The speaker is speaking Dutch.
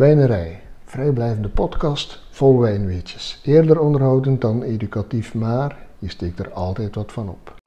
Wijnerij, vrijblijvende podcast vol wijnweetjes. Eerder onderhoudend dan educatief, maar je steekt er altijd wat van op.